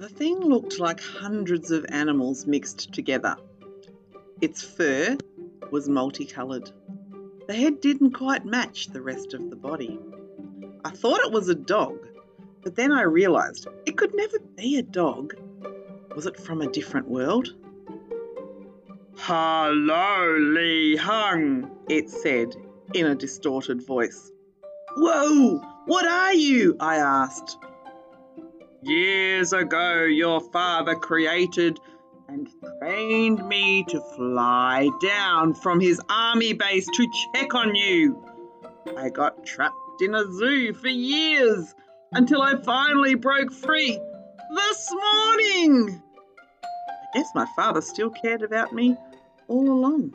The thing looked like hundreds of animals mixed together. Its fur was multicoloured. The head didn't quite match the rest of the body. I thought it was a dog, but then I realised it could never be a dog. Was it from a different world? Hello, Li Hung, it said in a distorted voice. Whoa, what are you? I asked. Years ago, your father created and trained me to fly down from his army base to check on you. I got trapped in a zoo for years until I finally broke free this morning. I guess my father still cared about me all along.